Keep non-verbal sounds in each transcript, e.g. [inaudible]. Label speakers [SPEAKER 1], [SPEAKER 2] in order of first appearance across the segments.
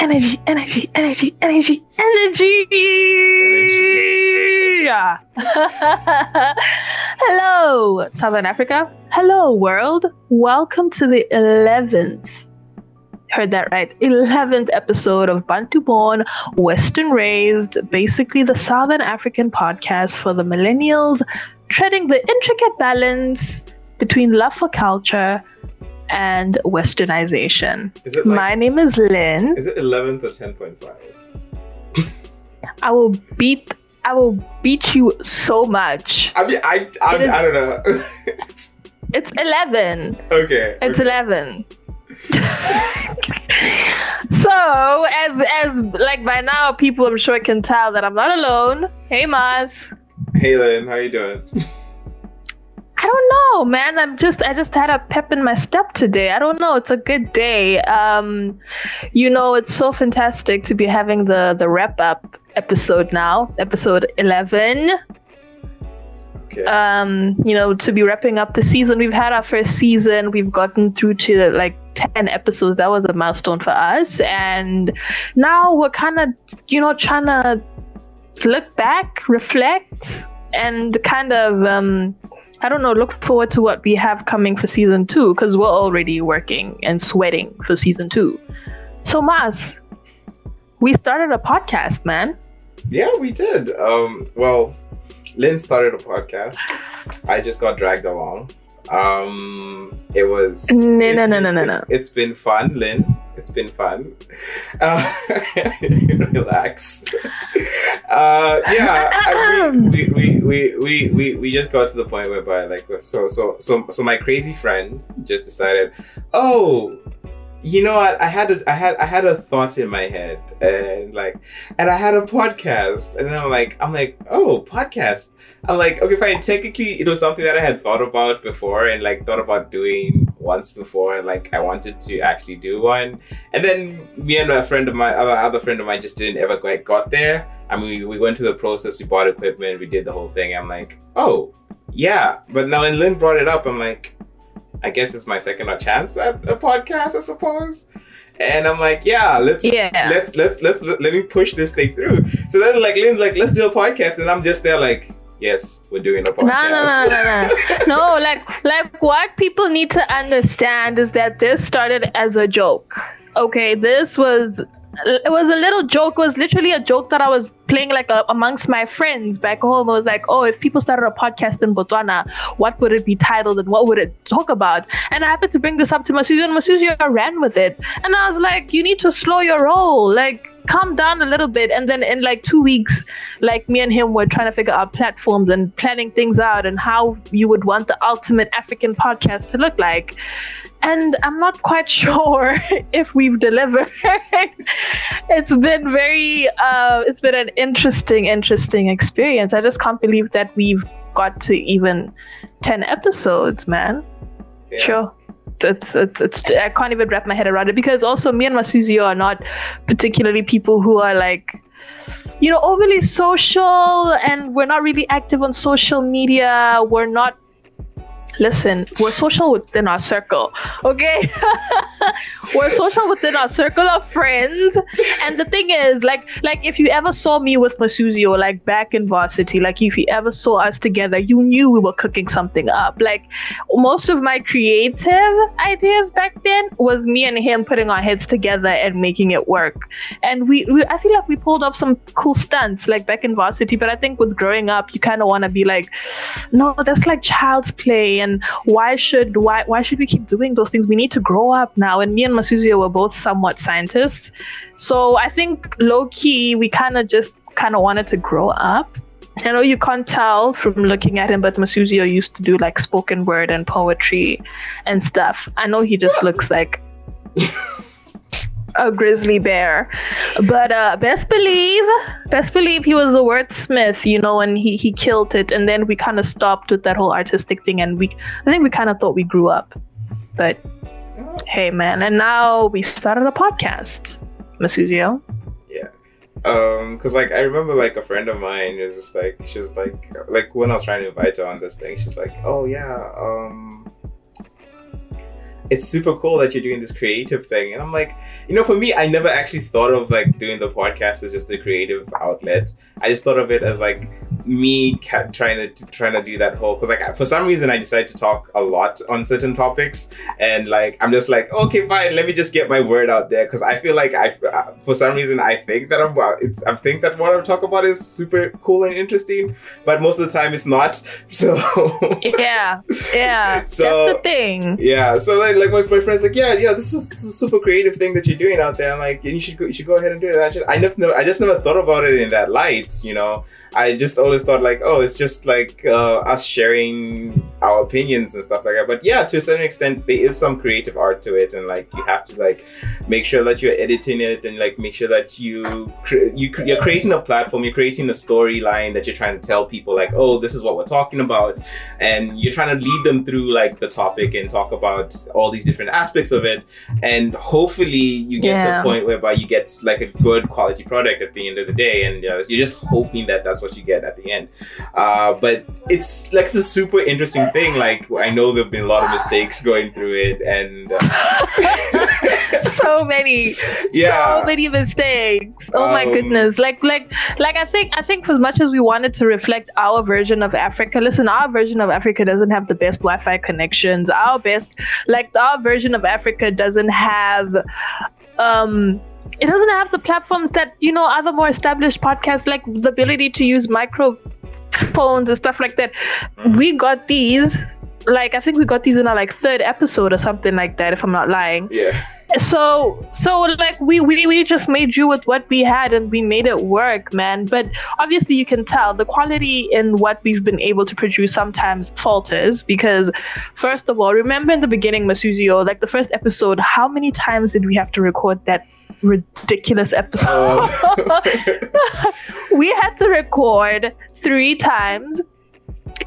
[SPEAKER 1] energy, energy, energy, energy, energy. Yeah. Hello, Southern Africa. Hello, world. Welcome to the 11th. Heard that right. 11th episode of Bantu Born, Western Raised, basically the Southern African podcast for the millennials, treading the intricate balance between love for culture and westernization.
[SPEAKER 2] Is it like,
[SPEAKER 1] My name is Lynn.
[SPEAKER 2] is it 11th or 10.5?
[SPEAKER 1] I will beat I will beat you so much.
[SPEAKER 2] I mean, I I,
[SPEAKER 1] is-
[SPEAKER 2] I don't know. [laughs]
[SPEAKER 1] It's 11.
[SPEAKER 2] okay.
[SPEAKER 1] It's
[SPEAKER 2] okay.
[SPEAKER 1] 11. [laughs] so, as as like by now people I'm sure can tell that I'm not alone. Hey Maz.
[SPEAKER 2] Hey, Lynn, how you doing? [laughs]
[SPEAKER 1] I don't know, man. I'm just I just had a pep in my step today. I don't know. It's a good day. Um, you know, it's so fantastic to be having the the wrap up episode now, episode eleven.
[SPEAKER 2] Okay.
[SPEAKER 1] Um, you know, to be wrapping up the season. We've had our first season. We've gotten through to like ten episodes. That was a milestone for us, and now we're kind of, you know, trying to look back, reflect, and kind of um I don't know, look forward to what we have coming for season two because we're already working and sweating for season two. So, Maz, we started a podcast, man.
[SPEAKER 2] yeah, we did. Um, well, Lynn started a podcast. I just got dragged along. Um, it was.
[SPEAKER 1] No, no, no, no, no,
[SPEAKER 2] it's- It's been fun, Lynn. It's been fun. [laughs] Uh, [laughs] relax. Uh, yeah, I, [laughs] we, we, we, we, we, we just got to the point whereby like so so so so my crazy friend just decided, oh, you know what? I had a I had I had a thought in my head and like and I had a podcast and then I'm like I'm like oh podcast I'm like okay fine technically it was something that I had thought about before and like thought about doing once before like I wanted to actually do one and then me and a friend of my other other friend of mine just didn't ever quite got there I mean we, we went through the process we bought equipment we did the whole thing I'm like oh yeah but now when Lynn brought it up I'm like I guess it's my second chance at a podcast, I suppose. And I'm like, yeah, let's
[SPEAKER 1] Yeah.
[SPEAKER 2] let's let's let's let, let me push this thing through. So then like Lynn's like, let's do a podcast, and I'm just there like, yes, we're doing a
[SPEAKER 1] podcast. No,
[SPEAKER 2] no,
[SPEAKER 1] no, no, no. No, like, like what people need to understand is that this started as a joke. Okay, this was it was a little joke. It was literally a joke that I was playing like uh amongst my friends back home. I was like, oh, if people started a podcast in Botswana, what would it be titled and what would it talk about? And I happened to bring this up to Masuzio, and Masuzio ran with it. And I was like, you need to slow your roll. Like, calm down a little bit. And then in like two weeks, like me and him were trying to figure out platforms and planning things out and how you would want the ultimate African podcast to look like. And I'm not quite [laughs] sure if we've delivered. [laughs] it's been very, uh, it's been an interesting, interesting experience. I just can't believe that we've got to even 10 episodes, man.
[SPEAKER 2] Yeah.
[SPEAKER 1] Sure. It's, it's, it's, I can't even wrap my head around it because also me and Masuzio are not particularly people who are like, you know, overly social and we're not really active on social media. We're not, listen, we're social within our circle, okay? [laughs] we're social within our circle of friends. And the thing is, like, like if you ever saw me with Masuzio, like back in varsity, like if you ever saw us together, you knew we were cooking something up. Like most of my creative ideas back then was me and him putting our heads together and making it work. And we, we I feel like we pulled off some cool stunts like back in varsity. But I think with growing up, you kind of want to be like, no, that's like child's play. And why should why why should we keep doing those things? We need to grow up now. And me and Masuzio were both somewhat scientists, so I think low key we kind of just kind of wanted to grow up. I know you can't tell from looking at him, but Masuzio used to do like spoken word and poetry and stuff. I know he just looks like [laughs] a grizzly bear. But uh, best believe, best believe he was a wordsmith, you know, and he, he killed it. And then we kind of stopped with that whole artistic thing. And we, I think we kind of thought we grew up. But hey, man. And now we started a podcast, Masuzio.
[SPEAKER 2] Yeah, um, cause like I remember like a friend of mine was just like she was like like when I was trying to invite her on this thing, she's like, oh yeah, um, it's super cool that you're doing this creative thing. And I'm like, you know, for me, I never actually thought of like doing the podcast as just a creative outlet. I just thought of it as like me ca- trying to trying to do that whole because like for some reason I decided to talk a lot on certain topics and like I'm just like okay fine let me just get my word out there because I feel like I uh, for some reason I think that I'm it's I think that what I'm talking about is super cool and interesting but most of the time it's not [laughs] so
[SPEAKER 1] yeah yeah [laughs] so that's the thing.
[SPEAKER 2] yeah so like, like my, my friends like yeah yeah this is, this is, a super creative thing that you're doing out there I'm like you should go, you should go ahead and do it. I, just, I never I just never thought about it in that light you know I just always thought like, oh, it's just like uh, us sharing our opinions and stuff like that. But yeah, to a certain extent, there is some creative art to it, and like you have to like make sure that you're editing it and like make sure that you cre- you cre- you're creating a platform, you're creating a storyline that you're trying to tell people like, oh, this is what we're talking about, and you're trying to lead them through like the topic and talk about all these different aspects of it, and hopefully you get yeah. to a point whereby you get like a good quality product at the end of the day, and uh, you're just hoping that that's what you get at the end. Uh, but it's like it's a super interesting thing. Like I know there've been a lot of mistakes going through it, and
[SPEAKER 1] uh, [laughs] so many, [laughs] yeah, so many mistakes. Oh um, my goodness! Like like like I think I think as much as we wanted to reflect our version of Africa, listen, our version of Africa doesn't have the best Wi-Fi connections. Our best like our version of Africa doesn't have um it doesn't have the platforms that you know other more established podcasts like the ability to use microphones and stuff like that. We got these like i think we got these in our like third episode or something like that if i'm not lying.
[SPEAKER 2] Yeah.
[SPEAKER 1] So so like we, we we just made you with what we had and we made it work man. But obviously you can tell the quality in what we've been able to produce sometimes falters because first of all remember in the beginning masuzio like the first episode how many times did we have to record that ridiculous episode. Oh. [laughs] we had to record three times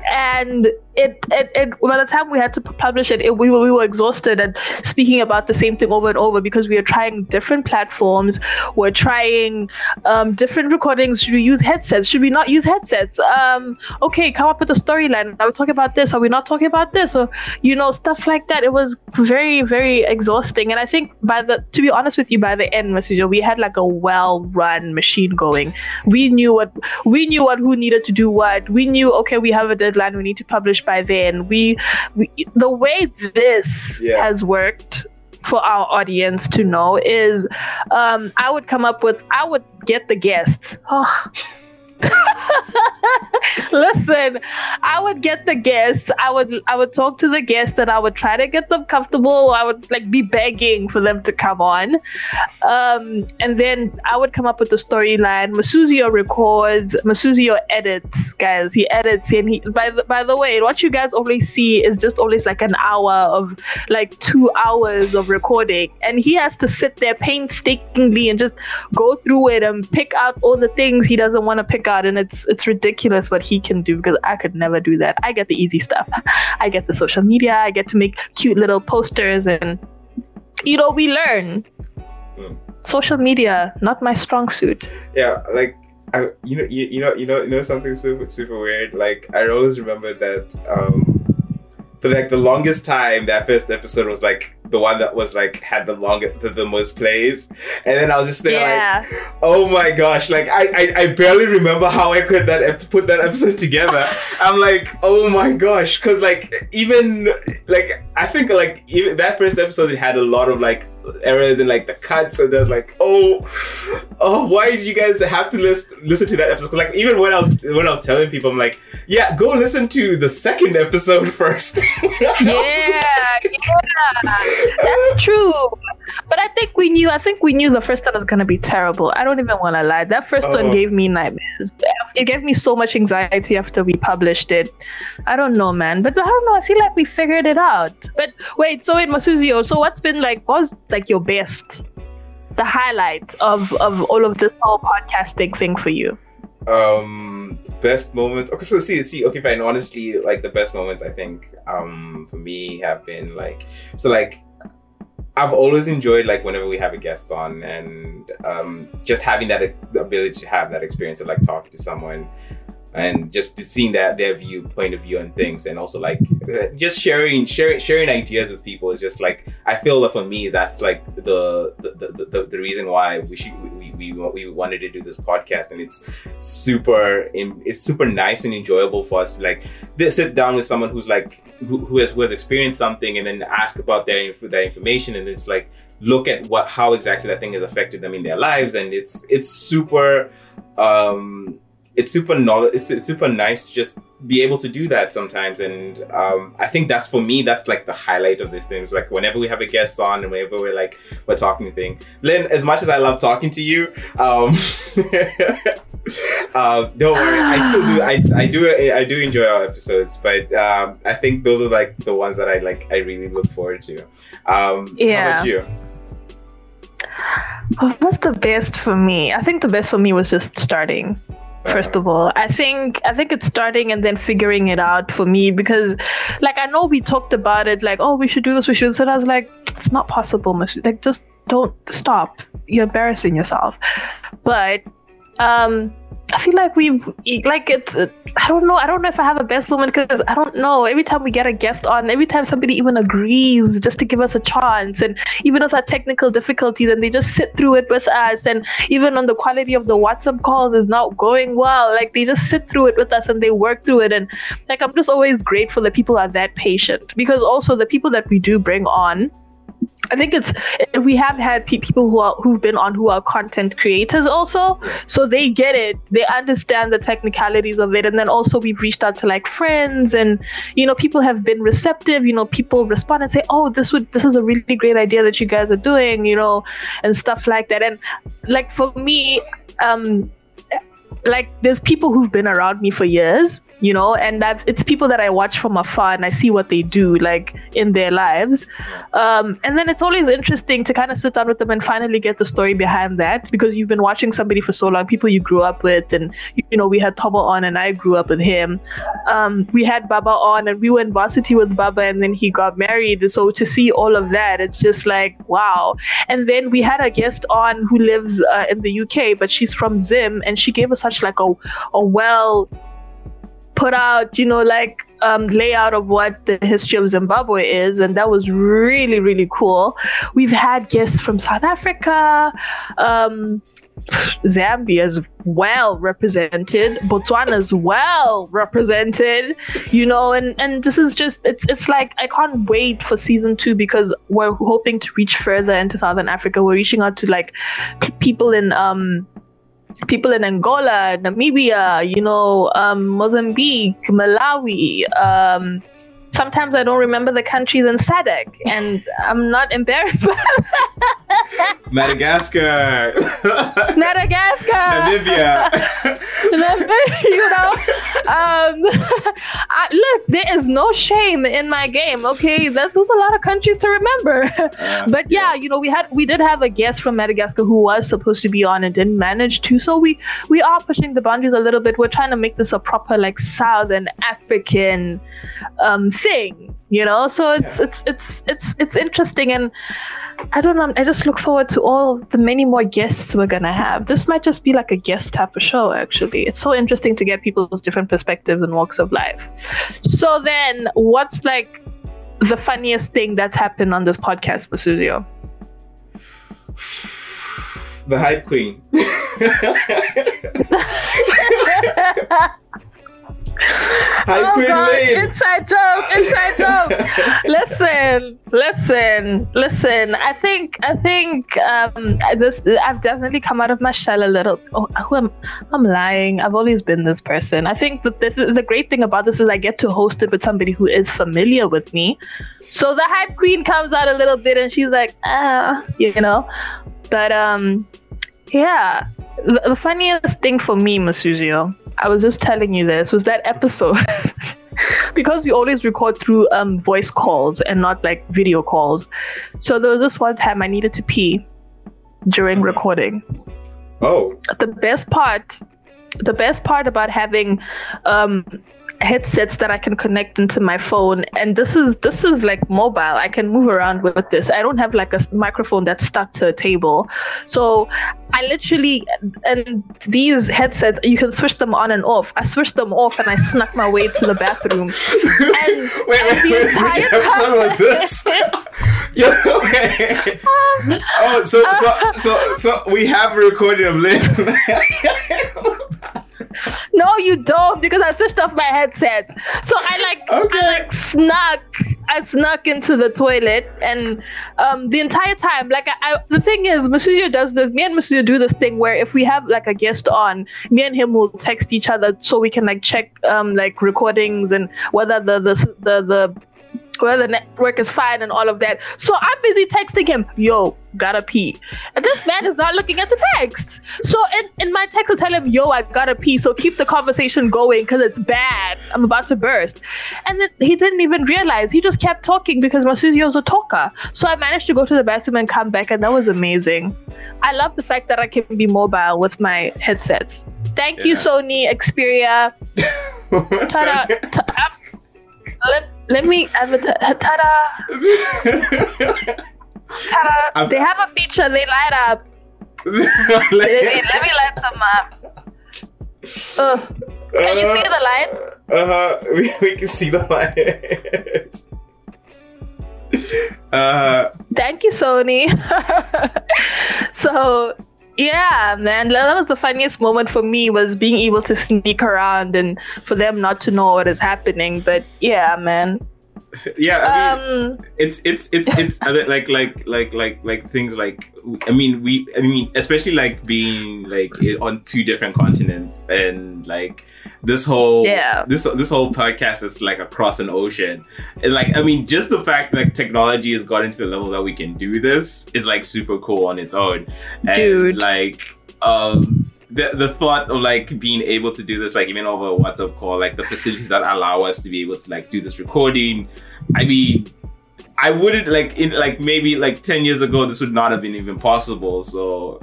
[SPEAKER 1] and it, it, it by the time we had to publish it, it, we, were, we were exhausted and speaking about the same thing over and over because we are trying different platforms. We're trying um, different recordings. Should we use headsets? Should we not use headsets? Um, okay come up with a storyline. Are we talking about this. Are we not talking about this? Or you know stuff like that. It was very very exhausting. And i think by the to be honest with you by the end Masuzio, we had like a well run machine going. We knew what we knew what who needed to do what. We knew okay we have a deadline. We need to publish by then. We, we the way this yeah. has worked for our audience to know is um, I would come up with I would get the guests. Oh. [laughs] Listen, I would get the guests. I would I would talk to the guests and I would try to get them comfortable. I would like be begging for them to come on. Um, and then I would come up with the storyline. Masuzio records, Masuzio edits, guys. He edits and he by the by the way, what you guys always see is just always like an hour of like two hours of recording. And he has to sit there painstakingly and just go through it and pick out all the things he doesn't want to pick God, and it's it's ridiculous what he can do because I could never do that. I get the easy stuff. I get the social media. I get to make cute little posters, and you know we learn. Mm. Social media, not my strong suit.
[SPEAKER 2] Yeah, like I, you know, you, you know, you know, you know something super super weird. Like I always remember that um, for like the longest time, that first episode was like the one that was like had the longest the, the most plays and then i was just there yeah. like oh my gosh like I, I i barely remember how i could that put that episode together [laughs] i'm like oh my gosh because like even like i think like even that first episode it had a lot of like errors in like the cuts and there's like oh oh why did you guys have to listen listen to that episode like even when i was when i was telling people i'm like yeah go listen to the second episode [laughs] first
[SPEAKER 1] yeah yeah that's true. But I think we knew. I think we knew the first one was gonna be terrible. I don't even want to lie. That first one oh. gave me nightmares. It gave me so much anxiety after we published it. I don't know, man. But I don't know. I feel like we figured it out. But wait. So wait, Masuzio. So what's been like? What's like your best? The highlight of of all of this whole podcasting thing for you?
[SPEAKER 2] um best moments okay so see see okay fine honestly like the best moments i think um for me have been like so like I've always enjoyed like whenever we have a guest on and um, just having that ability to have that experience of like talking to someone and just seeing that their view point of view on things and also like just sharing sharing sharing ideas with people is just like i feel that for me that's like the the, the, the, the reason why we should we, we, we wanted to do this podcast and it's super it's super nice and enjoyable for us to like sit down with someone who's like who, who has who has experienced something and then ask about their their information and it's like look at what how exactly that thing has affected them in their lives and it's it's super um it's super knowledge it's, it's, super nice to just be able to do that sometimes and um, i think that's for me that's like the highlight of this thing it's like whenever we have a guest on and whenever we're like we're talking thing. Lynn as much as i love talking to you um, uh, [laughs] don't worry i still do I, I do i do enjoy our episodes but um, i think those are like the ones that i like i really look forward to. Um, yeah how about you?
[SPEAKER 1] What's the best for me? I think the best for me was just starting first of all. I think i think it's starting and then figuring it out for me because like i know we talked about it like oh we should do this we should so i was like it's not possible like just don't stop. You're embarrassing yourself. But um I feel like we've like it's. I don't know. I don't know if I have a best moment because I don't know. Every time we get a guest on, every time somebody even agrees just to give us a chance, and even with our technical difficulties, and they just sit through it with us, and even on the quality of the WhatsApp calls is not going well. Like they just sit through it with us and they work through it, and like I'm just always grateful that people are that patient because also the people that we do bring on I think it's we have had pe- people who are who've been on who are content creators also, so they get it. They understand the technicalities of it, and then also we've reached out to like friends, and you know people have been receptive. You know people respond and say, "Oh, this would this is a really great idea that you guys are doing," you know, and stuff like that. And like for me, um, like there's people who've been around me for years you know and it's people that i watch from afar and i see what they do like in their lives. Um, and then it's always interesting to kind of sit down with them and finally get the story behind that because you've been watching somebody for so long people you grew up with and you know we had tobo on and i grew up with him. Um, we had baba on and we were in varsity with baba and then he got married. So to see all of that it's just like wow. And then we had a guest on who lives uh, in the uk but she's from zim and she gave us such like a, a well put out, you know, like um, layout of what the history of Zimbabwe is, and that was really, really cool. We've had guests from South Africa, um, Zambia is well represented, Botswana is well represented, you know, and and this is just it's it's like I can't wait for season two because we're hoping to reach further into Southern Africa. We're reaching out to like people in um people in Angola, Namibia, you know, um, Mozambique, Malawi, um, sometimes I don't remember the countries in SADC, and I'm not embarrassed.
[SPEAKER 2] Madagascar,
[SPEAKER 1] Madagascar,
[SPEAKER 2] Namibia,
[SPEAKER 1] you know. Um, [laughs] I, look, there is no shame in my game. Okay, there's, there's a lot of countries to remember. [laughs] Uh, but yeah, you know, we had we did have a guest from Madagascar who was supposed to be on and didn't manage to. So we we are pushing the boundaries a little bit. We're trying to make this a proper like Southern African um, thing, you know. So it's yeah. it's it's it's it's interesting, and I don't know. I just look forward to all the many more guests we're gonna have. This might just be like a guest type of show. Actually, it's so interesting to get people's different perspectives and walks of life. So then, what's like the funniest thing that's happened on this podcast, Masuzio?
[SPEAKER 2] The hype queen. [laughs] [laughs] [laughs]
[SPEAKER 1] oh God, inside joke, inside joke. [laughs] listen, listen, listen. I think, I think, um, this. I've definitely come out of my shell a little. Oh, who am I'm lying. I've always been this person. I think that this, the great thing about this is I get to host it with somebody who is familiar with me. So the hype queen comes out a little bit, and she's like, ah, you know. But um, yeah. The, the funniest thing for me, Masuzio, I was just telling you this was that episode [laughs] because we always record through um, voice calls and not like video calls. So there was this one time I needed to pee during recording.
[SPEAKER 2] Oh.
[SPEAKER 1] The best part, the best part about having um, headsets that I can connect into my phone, and this is this is like mobile. I can move around with this. I don't have like a microphone that's stuck to a table, so I literally and these headsets you can switch them on and off. I switched them off and I snuck my way to the bathroom. [laughs] And,
[SPEAKER 2] wait,
[SPEAKER 1] and
[SPEAKER 2] wait,
[SPEAKER 1] the
[SPEAKER 2] wait,
[SPEAKER 1] entire
[SPEAKER 2] which episode was this? [laughs] Yo, okay. [laughs] Oh, so so so so we have a recording of Lynn.
[SPEAKER 1] No, you don't, because I switched off my headset. So I like,
[SPEAKER 2] Okay.
[SPEAKER 1] I like snuck, I snuck into the toilet, and um, the entire time, like, I, I the thing is, Masuzio does this. Me and Masuzio do this thing where if we have like a guest on, me and him will text each other so we can like check um like recordings and whether the the the the whether the network is fine and all of that. So I'm busy texting him, yo, gotta pee. And this man is not looking at the text. So in, in my text, I tell him, yo, I gotta pee. So keep the conversation going because it's bad. I'm about to burst. And then he didn't even realize. He just kept talking because Masuzio's a talker. So I managed to go to the bathroom and come back, and that was amazing. I love the fact that I can be mobile with my headsets. Thank you,
[SPEAKER 2] Yeah.
[SPEAKER 1] Sony Xperia. [laughs] Um, let, me advertise. Ta-da. Ta-da. They have a feature. They light up. [laughs] Let me, let me light them up. Ugh. Can you see the light?
[SPEAKER 2] Uh huh. [laughs] We, we can see the light. [laughs] uh,
[SPEAKER 1] Thank you, Sony. so yeah, man, that was the funniest moment for me was being able to sneak around and for them not to know what is happening. But yeah, man. [laughs]
[SPEAKER 2] yeah. I mean,
[SPEAKER 1] Um,
[SPEAKER 2] it's it's it's it's [laughs] like like like like like things like I mean we I mean especially like being like on two different continents and like this whole
[SPEAKER 1] Yeah.
[SPEAKER 2] this this whole podcast is like across an ocean and like I mean just the fact that technology has gotten to the level that we can do this is like super cool on its own and
[SPEAKER 1] Dude.
[SPEAKER 2] like um the, the thought of like being able to do this like even over a WhatsApp call like the facilities that allow us to be able to like do this recording I mean I wouldn't like in like maybe like 10 years ago this would not have been even possible so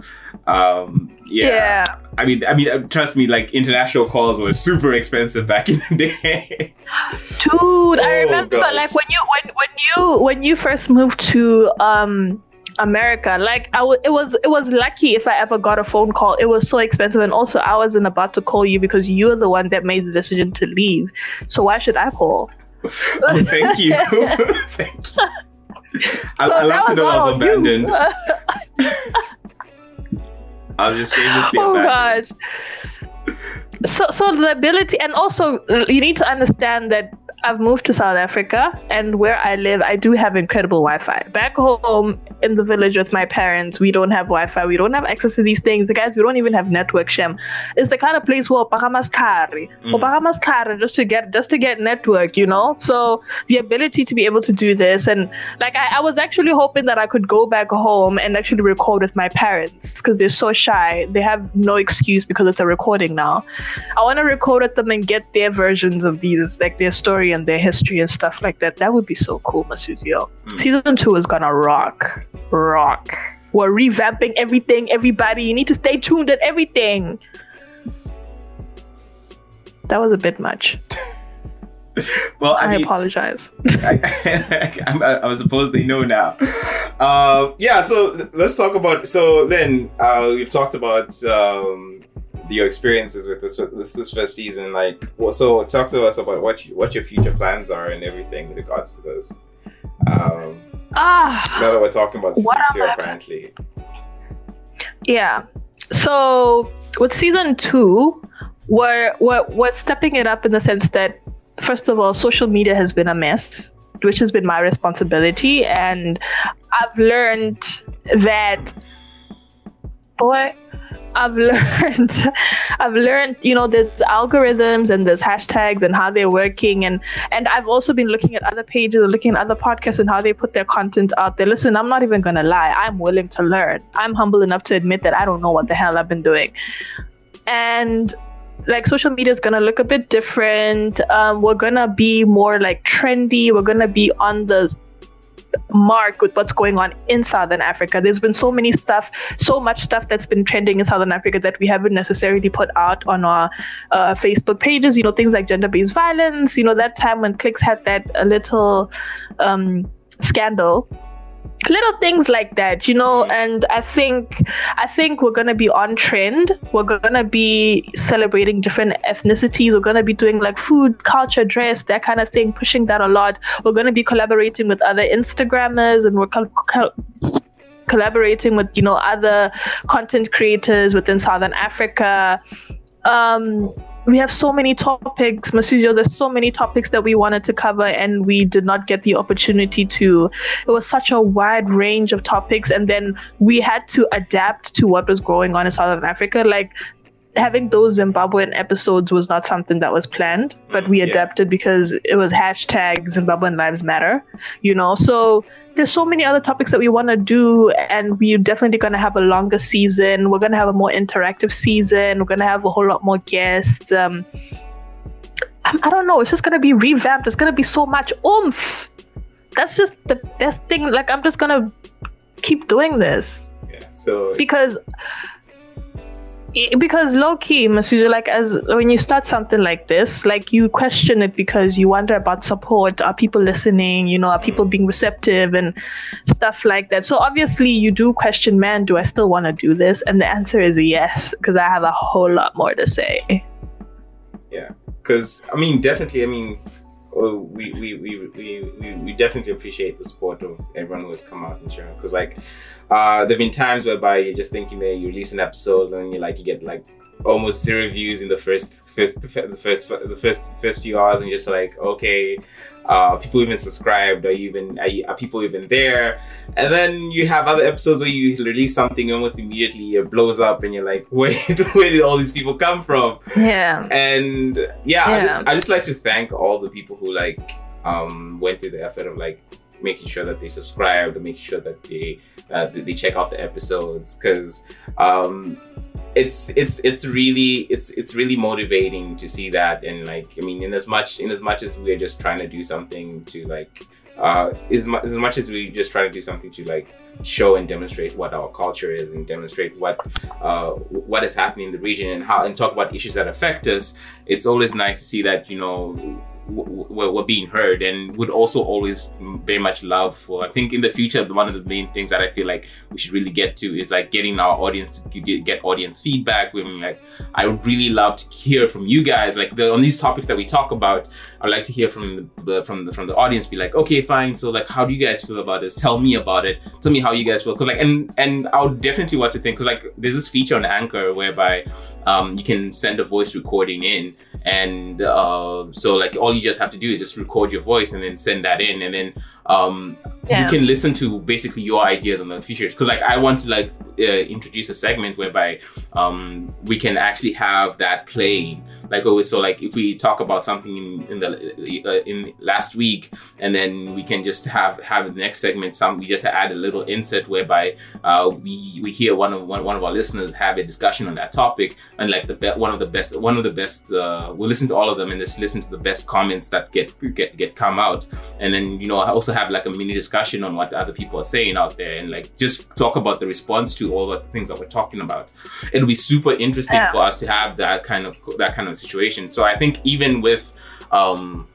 [SPEAKER 2] um yeah,
[SPEAKER 1] yeah.
[SPEAKER 2] I mean I mean uh, trust me like international calls were super expensive back in the day
[SPEAKER 1] Dude, I
[SPEAKER 2] Oh,
[SPEAKER 1] remember
[SPEAKER 2] gosh.
[SPEAKER 1] like when you when when you when you first moved to um America, like I was it was it was lucky if I ever got a phone call. It was so expensive, and also I wasn't about to call you because you're the one that made the decision to leave. So why should I call? [laughs]
[SPEAKER 2] oh, thank you [laughs] thank you I,
[SPEAKER 1] So
[SPEAKER 2] I love to know I was
[SPEAKER 1] all on [laughs] you.
[SPEAKER 2] abandoned I was just shamelessly
[SPEAKER 1] oh
[SPEAKER 2] abandoned Oh
[SPEAKER 1] gosh. So, so the ability, and also you need to understand that I've moved to South Africa, and where I live, I do have incredible Wi-Fi. Back home in the village with my parents, we don't have Wi-Fi. We don't have access to these things. The guys, we don't even have network. Shem, it's the kind of place where Bahamas carry,
[SPEAKER 2] Mm.
[SPEAKER 1] Just to get just to get network, you know. So the ability to be able to do this, and like I, I was actually hoping that I could go back home and actually record with my parents because they're so shy. They have no excuse because it's a recording now. I want to record with them and get their versions of these, like their story and their history and stuff like that. That would be so cool, Masuzio.
[SPEAKER 2] Mm.
[SPEAKER 1] Season two is gonna rock, rock. We're revamping everything, everybody. You need to stay tuned at everything. That was a bit much. [laughs]
[SPEAKER 2] well I
[SPEAKER 1] I,
[SPEAKER 2] mean
[SPEAKER 1] apologize.
[SPEAKER 2] I, [laughs] I, I suppose they know now. Uh, yeah, so let's talk about. So then uh, we've talked about um, your experiences with this this, this first season. Like, well, so talk to us about what you, what your future plans are and everything with regards to this. Um,
[SPEAKER 1] Ah.
[SPEAKER 2] now that we're talking about season two,
[SPEAKER 1] I-
[SPEAKER 2] apparently.
[SPEAKER 1] Yeah. So with season two, we're, we're we're stepping it up in the sense that first of all, social media has been a mess, which has been my responsibility, and I've learned that boy. I've [laughs] learned, I've learned, you know, there's algorithms and there's hashtags and how they're working, and and I've also been looking at other pages, and looking at other podcasts and how they put their content out there. Listen, I'm not even gonna lie, I'm willing to learn. I'm humble enough to admit that I don't know what the hell I've been doing, and like social media is gonna look a bit different. Um, we're gonna be more like trendy. We're gonna be on the mark with what's going on in Southern Africa. There's been so many stuff, so much stuff that's been trending in Southern Africa that we haven't necessarily put out on our uh, Facebook pages. You know, things like gender-based violence. You know, that time when Clicks had that little um, scandal little things like that you know and i think i think we're gonna be on trend. We're gonna be celebrating different ethnicities. We're gonna be doing like food culture dress that kind of thing pushing that a lot. We're gonna be collaborating with other instagrammers and we're co- co- collaborating with you know other content creators within southern africa. Um we have so many topics, Masuzio. There's so many topics that we wanted to cover, and we did not get the opportunity to. It was such a wide range of topics, and then we had to adapt to what was going on in Southern Africa. Like having those Zimbabwean episodes was not something that was planned, but we adapted yeah. because it was hashtag Zimbabwean Lives Matter, you know. So there's so many other topics that we want to do, and we're definitely going to have a longer season. We're going to have a more interactive season. We're going to have a whole lot more guests. Um, I, I don't know. It's just going to be revamped. It's going to be so much oomph. That's just the best thing. Like I'm just going to keep doing this.
[SPEAKER 2] Yeah. So
[SPEAKER 1] because because low key, Masuzio, like as when you start something like this, like you question it because you wonder about support. Are people listening? You know, are people being receptive and stuff like that? So obviously, you do question, man, do I still want to do this? And the answer is yes, because I have a whole lot more to say.
[SPEAKER 2] Yeah, because I mean, definitely, I mean, we, we, we, we, we, definitely appreciate the support of everyone who has come out and shared. Because like, uh, there've been times whereby you're just thinking that you release an episode and you like you get like almost zero views in the first first the first the first first few hours and just like okay uh, people even subscribed. Or even are, are, people even there? And then you have other episodes where you release something almost immediately. It blows up and you're like [laughs] where, where did all these people come from?
[SPEAKER 1] Yeah.
[SPEAKER 2] And yeah, yeah, i just i just like to thank all the people who like um went through the effort of like making sure that they subscribe and making sure that they uh, they check out the episodes because um, it's it's it's really it's it's really motivating to see that. And like I mean in as much in as much as we're just trying to do something to like uh, as, mu- as much as we just try to do something to like show and demonstrate what our culture is and demonstrate what uh, what is happening in the region and how and talk about issues that affect us it's always nice to see that you know were, were being heard and would also always very much love for i think in the future one of the main things that i feel like we should really get to is like getting our audience to get, get audience feedback. I mean, like i would really love to hear from you guys. Like the, on these topics that we talk about i'd like to hear from the from the from the audience be like okay fine. So like how do you guys feel about this? Tell me about it. Tell me how you guys feel. Because like and and i would definitely want to think because like there's this feature on anchor whereby um, you can send a voice recording in and uh, so like all you just have to do is just record your voice and then send that in and then um, yeah. you can listen to basically your ideas on the features because like i want to like uh, introduce a segment whereby um, we can actually have that playing. Like always so like if we talk about something in, in the uh, in last week and then we can just have have the next segment some we just add a little insert whereby uh, we we hear one of one, one of our listeners have a discussion on that topic and like the be- one of the best one of the best uh, we'll listen to all of them and just listen to the best comments that get get get come out. And then you know also have like a mini discussion on what other people are saying out there and like just talk about the response to all the things that we're talking about it'll be super interesting yeah. for us to have that kind of that kind of situation. So I think even with um,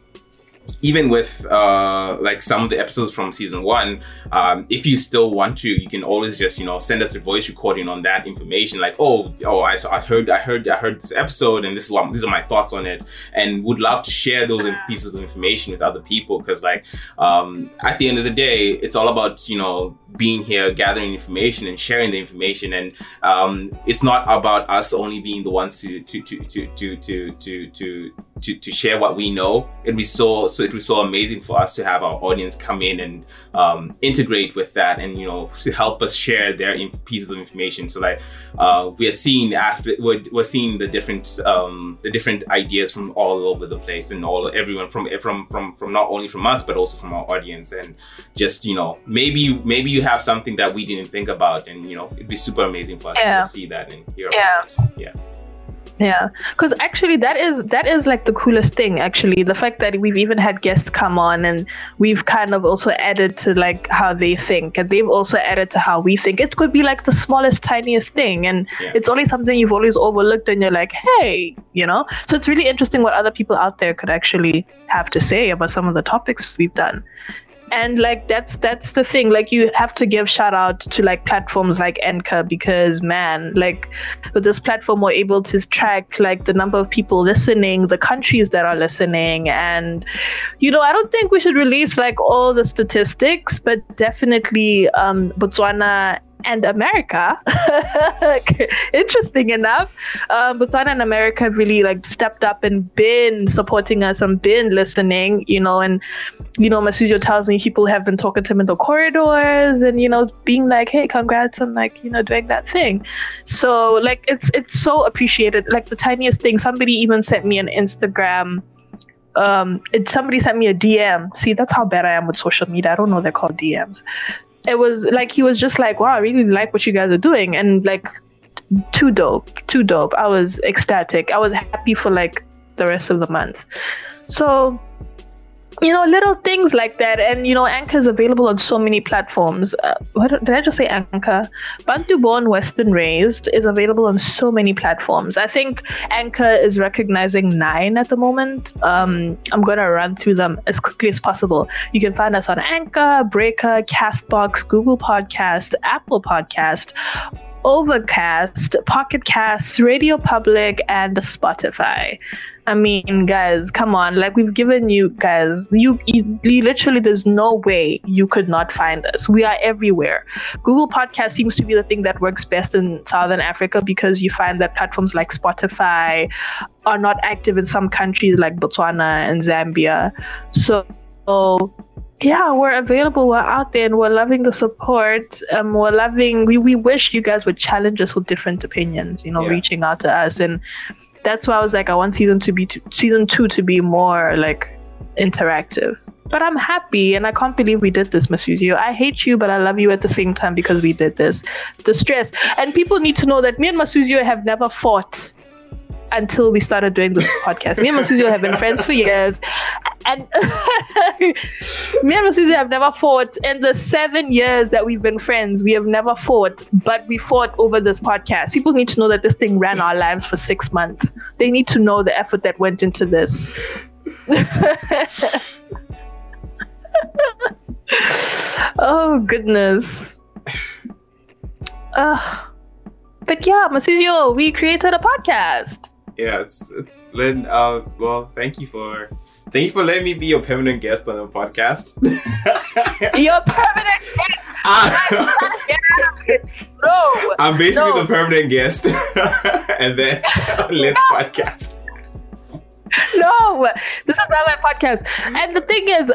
[SPEAKER 2] even with uh, like some of the episodes from season one, um, if you still want to, you can always just you know send us a voice recording on that information. Like, oh, oh, I, I heard, I heard, I heard this episode, and this is what these are my thoughts on it, and would love to share those pieces of information with other people because like um, at the end of the day, it's all about you know being here, gathering information and sharing the information, and um, it's not about us only being the ones to to to to to to, to, to to, to share what we know. It'd be so so it was so amazing for us to have our audience come in and um, integrate with that, and you know to help us share their pieces of information. So like uh, we are seeing aspect, we're, we're seeing the different um, the different ideas from all over the place, and all everyone from from from from not only from us but also from our audience, and just you know maybe maybe you have something that we didn't think about, and you know it'd be super amazing for us yeah. to see that and hear
[SPEAKER 1] yeah.
[SPEAKER 2] about it. Yeah.
[SPEAKER 1] Yeah, because actually that is that is like the coolest thing. Actually, the fact that we've even had guests come on and we've kind of also added to like how they think, and they've also added to how we think. It could be like the smallest, tiniest thing, and
[SPEAKER 2] Yeah.
[SPEAKER 1] it's only something you've always overlooked, and you're like, hey, you know. So it's really interesting what other people out there could actually have to say about some of the topics we've done and like that's that's the thing. Like you have to give shout out to like platforms like Anchor because man like with this platform we're able to track like the number of people listening the countries that are listening. And you know I don't think we should release like all the statistics but definitely um Botswana and America. [laughs] Interesting enough, um, Botswana and America really like stepped up and been supporting us and been listening, you know, and you know, Masuzio tells me people have been talking to him in the corridors and you know, being like, "Hey, congrats on like you know doing that thing." So like, it's it's so appreciated. Like the tiniest thing. Somebody even sent me an Instagram. Um, it somebody sent me a DM. See, that's how bad I am with social media. I don't know they're called DMs. It was like he was just like, "Wow, I really like what you guys are doing," and like, too dope, too dope. I was ecstatic. I was happy for like the rest of the month. So you know little things like that. And you know anchor is available on so many platforms. Uh, what did i just say anchor? Bantu born western raised is available on so many platforms. I think anchor is recognizing nine at the moment. Um, i'm gonna run through them as quickly as possible. You can find us on anchor breaker castbox google podcast apple podcast Overcast, Pocket Cast, Radio Public, and Spotify. I mean, guys, come on! Like we've given you guys, you, you, literally, there's no way you could not find us. We are everywhere. Google Podcast seems to be the thing that works best in Southern Africa because you find that platforms like Spotify are not active in some countries like Botswana and Zambia. So yeah, we're available. We're out there, and we're loving the support. Um, we're loving. We we wish you guys would challenge us with different opinions. You know,
[SPEAKER 2] Yeah.
[SPEAKER 1] reaching out to us, and that's why I was like, I want season to be season two to be more like interactive. But I'm happy, and I can't believe we did this, Masuzio. I hate you, but I love you at the same time because we did this. The stress, and people need to know that me and Masuzio have never fought until we started doing this [laughs] podcast. Me and Masuzio have been friends for years, and [laughs] me and Masuzio have never fought in the seven years that we've been friends. We have never fought, but we fought over this podcast. People need to know that this thing ran our lives for six months. They need to know the effort that went into this. [laughs] oh goodness. Uh, [sighs] but yeah, Masuzio, we created a podcast.
[SPEAKER 2] Yeah, it's it's Lynn. Uh, well, thank you for thank you for letting me be your permanent guest on the podcast. [laughs]
[SPEAKER 1] You're permanent guest.
[SPEAKER 2] Ah, [laughs]
[SPEAKER 1] No.
[SPEAKER 2] I'm basically
[SPEAKER 1] No.
[SPEAKER 2] the permanent guest, [laughs] and then let's podcast. [laughs]
[SPEAKER 1] No, this is not my podcast. And the thing is,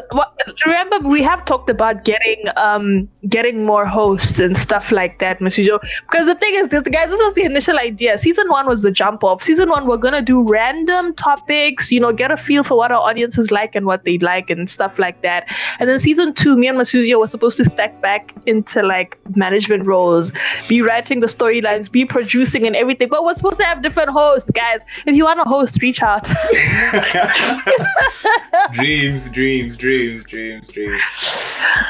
[SPEAKER 1] remember we have talked about getting um getting more hosts and stuff like that, Mr. Joe. Because the thing is, guys, this was the initial idea. Season one was the jump off. Season one, we're gonna do random topics, you know, get a feel for what our audiences like and what they like and stuff like that. And then season two, me and Masuzio were supposed to stack back into like management roles, be writing the storylines, be producing and everything. But we're supposed to have different hosts, guys. If you want a host, reach out. [laughs] [laughs]
[SPEAKER 2] dreams, dreams, dreams, dreams, dreams.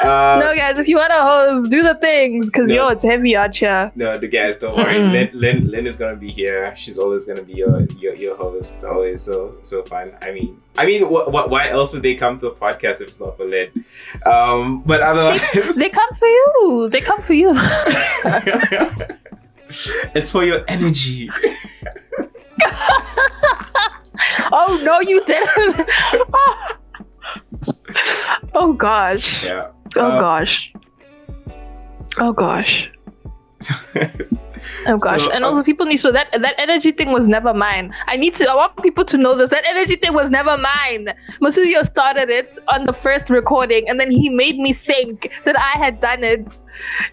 [SPEAKER 2] Uh,
[SPEAKER 1] no, guys, if you want a host, do the things because
[SPEAKER 2] No.
[SPEAKER 1] yo, it's heavy out here.
[SPEAKER 2] No, the guys, don't worry.
[SPEAKER 1] Mm-mm.
[SPEAKER 2] Lynn, Lynn, Lynn is gonna be here. She's always gonna be your your, your host. Always so so fun. I mean, I mean, what, what why else would they come to the podcast if it's not for Lynn? Um, but otherwise,
[SPEAKER 1] They come for you. They come for you. [laughs]
[SPEAKER 2] it's for your energy. [laughs]
[SPEAKER 1] oh no, you didn't. [laughs] oh gosh.
[SPEAKER 2] Yeah.
[SPEAKER 1] Oh
[SPEAKER 2] Uh,
[SPEAKER 1] gosh. Oh gosh. [laughs] Oh gosh.
[SPEAKER 2] So,
[SPEAKER 1] and
[SPEAKER 2] uh,
[SPEAKER 1] also people need so that that energy thing was never mine. I need to I want people to know this. That energy thing was never mine. Masuzio started it on the first recording and then he made me think that I had done it.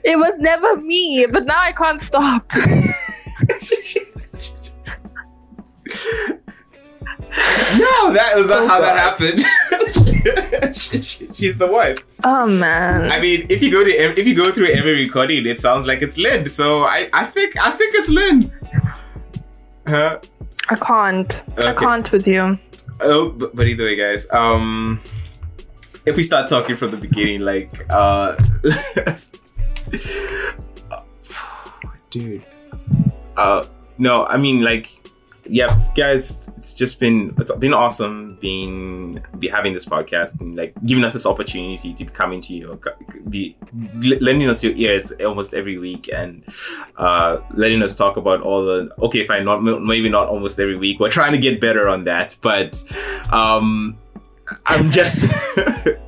[SPEAKER 1] It was never me, but now I can't stop. [laughs]
[SPEAKER 2] no, [laughs] that was not
[SPEAKER 1] Oh,
[SPEAKER 2] how that happened. She- [laughs] she- She's the one.
[SPEAKER 1] Oh man.
[SPEAKER 2] I mean, if you go to if you go through every recording, it sounds like it's Lynn. So I, I think I think it's Lynn. Huh?
[SPEAKER 1] I can't. I can't with you.
[SPEAKER 2] Oh, but, but either way, guys. Um, if we start talking from the beginning, like, uh, [laughs] dude, uh, no, I mean, like, yeah, guys, it's just been it's been awesome being be having this podcast and like giving us this opportunity to come into your be lending us your ears almost every week and uh letting us talk about all the okay fine not maybe not almost every week. We're trying to get better on that but um i'm just [laughs]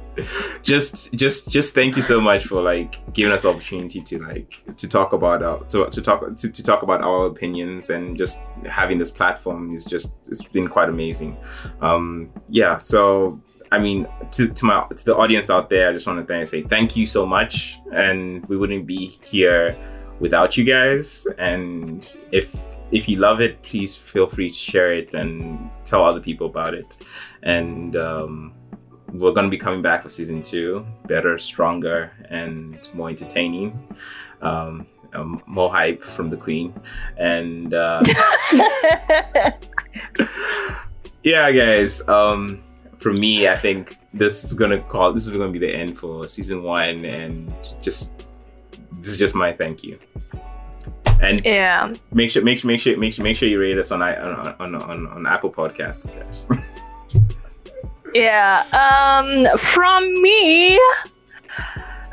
[SPEAKER 2] just just just thank you so much for like giving us the opportunity to like to talk about uh, to, to talk to, to talk about our opinions and just having this platform is just it's been quite amazing um yeah so I mean, to, to my to the audience out there, I just want to thank, say thank you so much, and we wouldn't be here without you guys. And if if you love it, please feel free to share it and tell other people about it. And um, we're gonna be coming back for season two, better, stronger, and more entertaining. Um, um, more hype from the queen, and uh, [laughs] yeah, guys. Um, for me, I think this is gonna call this is gonna be the end for season one, and just this is just my thank you. And
[SPEAKER 1] yeah,
[SPEAKER 2] make sure, make sure, make sure, make sure, make sure you rate us on on on on, on Apple Podcasts, guys. [laughs]
[SPEAKER 1] yeah. Um, from me.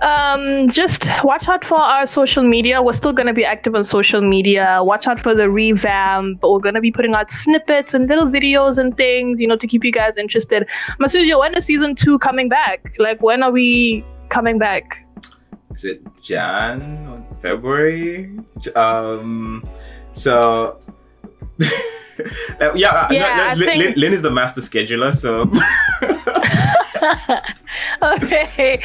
[SPEAKER 1] Um, just watch out for our social media. We're still going to be active on social media. Watch out for the revamp. But we're going to be putting out snippets and little videos and things, you know, to keep you guys interested. Masuzio, when is season two coming back? Like, when are we coming back?
[SPEAKER 2] Is it Jan February? Um, so. [laughs] Uh, yeah,
[SPEAKER 1] Yeah,
[SPEAKER 2] no, no, Lynn,
[SPEAKER 1] think-
[SPEAKER 2] Lynn is the master scheduler, so. [laughs] [laughs]
[SPEAKER 1] okay.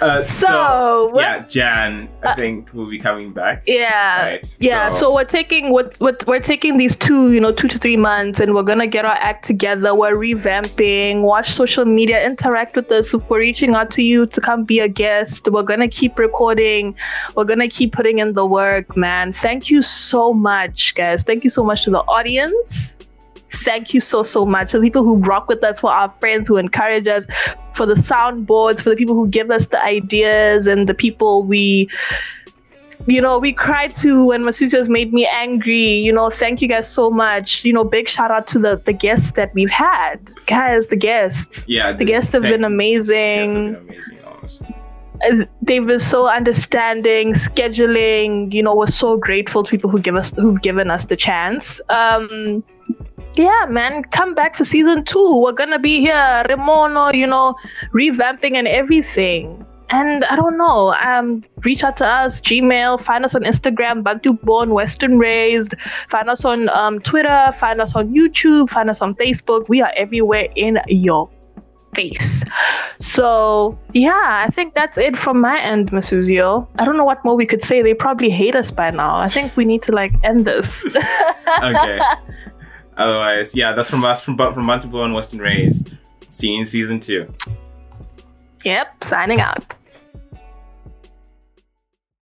[SPEAKER 2] uh,
[SPEAKER 1] So, what-
[SPEAKER 2] yeah, Jan, I
[SPEAKER 1] Uh,
[SPEAKER 2] think will be coming back.
[SPEAKER 1] Yeah.
[SPEAKER 2] Right,
[SPEAKER 1] Yeah.
[SPEAKER 2] so-
[SPEAKER 1] So, we're taking what what we're taking these two, you know, two to three months and we're gonna get our act together. We're revamping, watch social media, interact with us. We're reaching out to you to come be a guest. We're gonna keep recording. We're gonna keep putting in the work, man. Thank you so much, guys. Thank you so much to the audience. Thank you so so much for the people who rock with us, for our friends who encourage us, for the soundboards, for the people who give us the ideas, and the people we you know, we cried to when Masuzio's made me angry. You know, thank you guys so much. You know, big shout out to the the guests that we've had. Guys, the guests.
[SPEAKER 2] Yeah,
[SPEAKER 1] The guests have been amazing.
[SPEAKER 2] Guests have been amazing, honestly.
[SPEAKER 1] Uh, They've been so understanding, scheduling. You know, we're so grateful to people who give us who've given us the chance. Um, yeah, man, come back for season two. We're gonna be here, Rimono. You know, revamping and everything. And I don't know. Um, reach out to us, Gmail, find us on Instagram, Bantu Born Western Raised. Find us on um, Twitter, find us on YouTube, find us on Facebook. We are everywhere in your face. So yeah, I think that's it from my end, Masuzio. I don't know what more we could say. They probably hate us by now. I think we need to like end this. [laughs]
[SPEAKER 2] Okay. Otherwise, yeah, that's from us from from Bantu Born and Western Raised. See you in season two.
[SPEAKER 1] yep, signing out.